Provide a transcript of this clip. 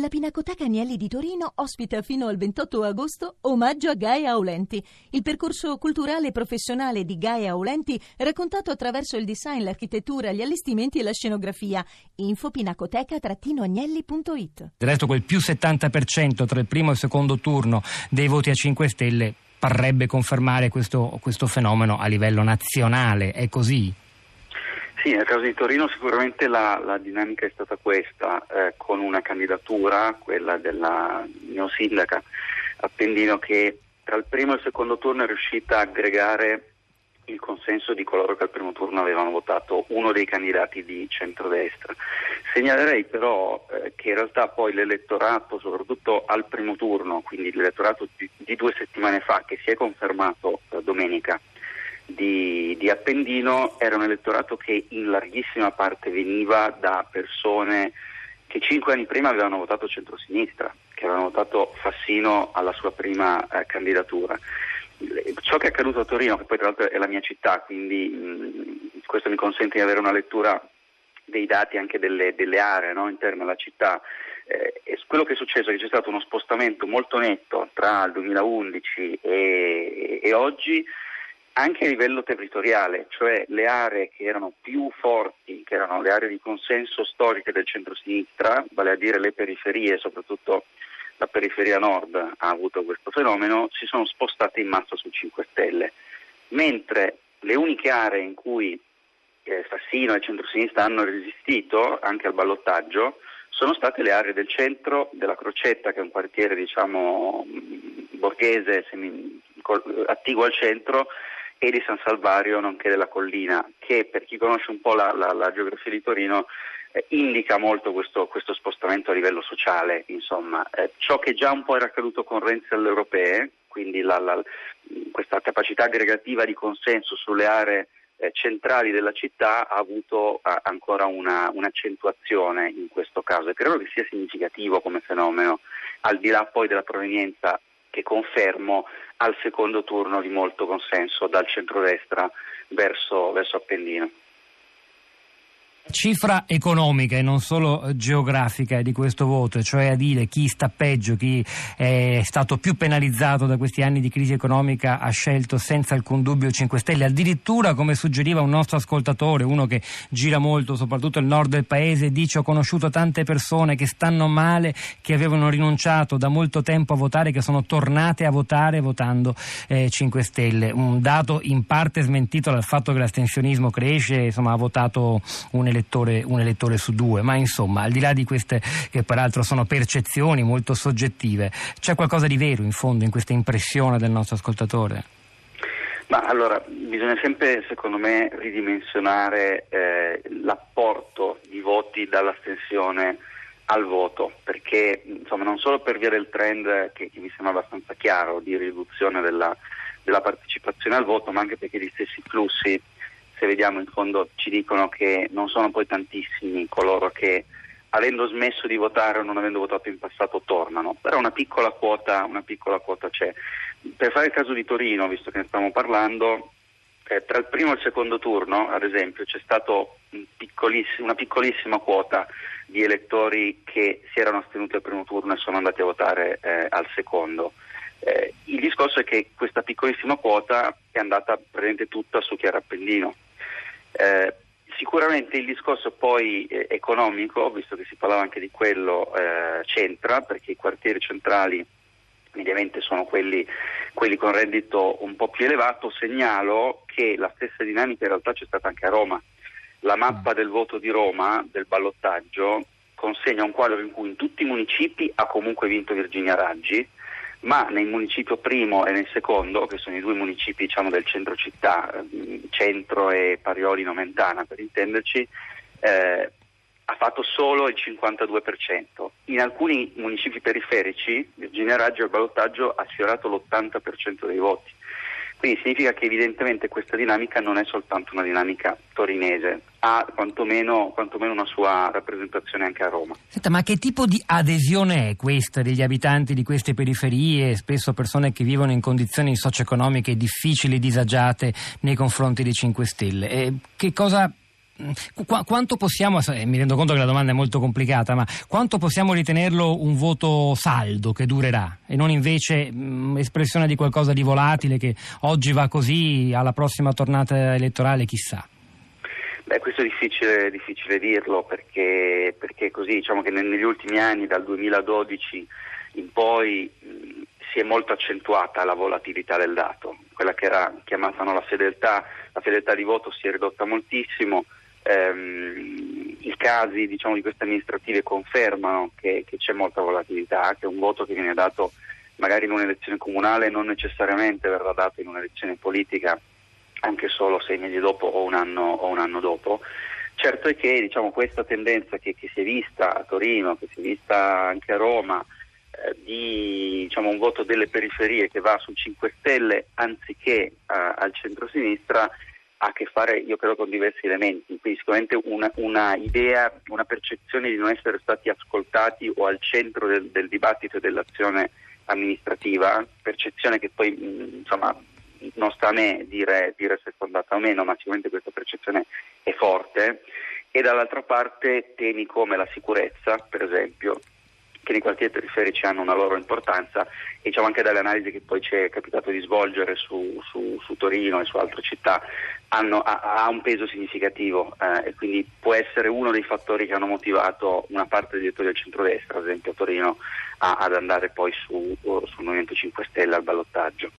La Pinacoteca Agnelli di Torino ospita fino al 28 agosto Omaggio a Gaia Aulenti, il percorso culturale e professionale di Gaia Aulenti raccontato attraverso il design, l'architettura, gli allestimenti e la scenografia. Info pinacoteca-agnelli.it Del resto quel più 70% tra il primo e il secondo turno dei voti a 5 Stelle parrebbe confermare questo, questo fenomeno a livello nazionale. È così? Sì, nel caso di Torino sicuramente la, la dinamica è stata questa, eh, con una candidatura, quella della neosindaca Appendino, che tra il primo e il secondo turno è riuscita a aggregare il consenso di coloro che al primo turno avevano votato uno dei candidati di centrodestra. Segnalerei però eh, che in realtà poi l'elettorato, soprattutto al primo turno, quindi l'elettorato di, di due settimane fa, che si è confermato eh, domenica, di, di, Appendino era un elettorato che in larghissima parte veniva da persone che cinque anni prima avevano votato centrosinistra, che avevano votato Fassino alla sua prima eh, candidatura. Ciò che è accaduto a Torino, che poi tra l'altro è la mia città, quindi mh, questo mi consente di avere una lettura dei dati anche delle, delle aree no, interne alla città, eh, quello che è successo è che c'è stato uno spostamento molto netto tra il 2011 e, e oggi anche a livello territoriale, cioè le aree che erano più forti, che erano le aree di consenso storiche del centro-sinistra, vale a dire le periferie, soprattutto la periferia nord ha avuto questo fenomeno, si sono spostate in massa su 5 Stelle, mentre le uniche aree in cui eh, Fassino e il centro-sinistra hanno resistito anche al ballottaggio sono state le aree del centro, della Crocetta, che è un quartiere diciamo borghese, semi, attiguo al centro, e di San Salvario, nonché della collina, che per chi conosce un po' la, la, la geografia di Torino eh, indica molto questo, questo, spostamento a livello sociale. Insomma. Eh, ciò che già un po' era accaduto con Renzi alle europee, quindi la, questa capacità aggregativa di consenso sulle aree eh, centrali della città ha avuto a, ancora una, un'accentuazione in questo caso e credo che sia significativo come fenomeno, al di là poi della provenienza che confermo al secondo turno di molto consenso dal centrodestra verso, verso Appendino. Cifra economica e non solo geografica di questo voto, cioè a dire chi sta peggio, chi è stato più penalizzato da questi anni di crisi economica ha scelto senza alcun dubbio 5 Stelle, addirittura come suggeriva un nostro ascoltatore, uno che gira molto soprattutto il nord del paese, dice ho conosciuto tante persone che stanno male, che avevano rinunciato da molto tempo a votare, che sono tornate a votare votando eh, 5 Stelle, un dato in parte smentito dal fatto che l'astensionismo cresce, insomma ha votato un elettore, un elettore su due, ma insomma al di là di queste che peraltro sono percezioni molto soggettive, c'è qualcosa di vero in fondo in questa impressione del nostro ascoltatore? Ma allora, bisogna sempre, secondo me, ridimensionare eh, l'apporto di voti dall'astensione al voto, perché insomma, non solo per via del trend che, che mi sembra abbastanza chiaro di riduzione della, della partecipazione al voto, ma anche perché gli stessi flussi se vediamo in fondo ci dicono che non sono poi tantissimi coloro che avendo smesso di votare o non avendo votato in passato tornano, però una piccola quota, una piccola quota c'è. Per fare il caso di Torino, visto che ne stiamo parlando, eh, tra il primo e il secondo turno, ad esempio, c'è stata un piccolissim- una piccolissima quota di elettori che si erano astenuti al primo turno e sono andati a votare eh, al secondo. Eh, il discorso è che questa piccolissima quota è andata praticamente tutta su Chiara Appendino. Eh, sicuramente il discorso poi eh, economico, visto che si parlava anche di quello, eh, c'entra perché i quartieri centrali mediamente sono quelli, quelli, con reddito un po' più elevato. Segnalo che la stessa dinamica in realtà c'è stata anche a Roma. La mappa del voto di Roma, del ballottaggio, consegna un quadro in cui in tutti i municipi ha comunque vinto Virginia Raggi ma nel municipio primo e nel secondo, che sono i due municipi diciamo, del centro città, eh, centro e Parioli Nomentana per intenderci, eh, ha fatto solo il 52%. In alcuni municipi periferici Virginia Raggio al ballottaggio ha sfiorato l'80% dei voti. Quindi significa che evidentemente questa dinamica non è soltanto una dinamica torinese, ha quantomeno, quantomeno, una sua rappresentazione anche a Roma. Senta, ma che tipo di adesione è questa degli abitanti di queste periferie, spesso persone che vivono in condizioni socio-economiche difficili, disagiate nei confronti dei 5 Stelle? E che cosa qu- quanto possiamo, mi rendo conto che la domanda è molto complicata, ma quanto possiamo ritenerlo un voto saldo che durerà? E non invece mh, espressione di qualcosa di volatile che oggi va così, alla prossima tornata elettorale chissà? Beh, questo è difficile, difficile dirlo perché, perché così, diciamo che negli ultimi anni, dal 2012 in poi, mh, si è molto accentuata la volatilità del dato, quella che era chiamata no, la fedeltà, la fedeltà di voto si è ridotta moltissimo, ehm, i casi diciamo, di queste amministrative confermano che, che, c'è molta volatilità, che un voto che viene dato magari in un'elezione comunale non necessariamente verrà dato in un'elezione politica anche solo sei mesi dopo o un anno, o un anno dopo. Certo è che diciamo, questa tendenza che, che, si è vista a Torino, che si è vista anche a Roma, eh, di diciamo, un voto delle periferie che va sul 5 Stelle anziché eh, al centro-sinistra, ha a che fare, io credo, con diversi elementi. Quindi sicuramente una, una, idea, una percezione di non essere stati ascoltati o al centro del, del dibattito e dell'azione amministrativa, percezione che poi insomma, non sta a me dire, dire se è fondata o meno, ma sicuramente questa percezione è forte. E dall'altra parte temi come la sicurezza, per esempio, che nei quartieri periferici hanno una loro importanza e diciamo anche dalle analisi che poi ci è capitato di svolgere su, su, su Torino e su altre città hanno, ha, ha, un peso significativo eh, e quindi può essere uno dei fattori che hanno motivato una parte degli elettori del centrodestra, ad esempio a Torino, a, ad andare poi su, sul Movimento 5 Stelle al ballottaggio.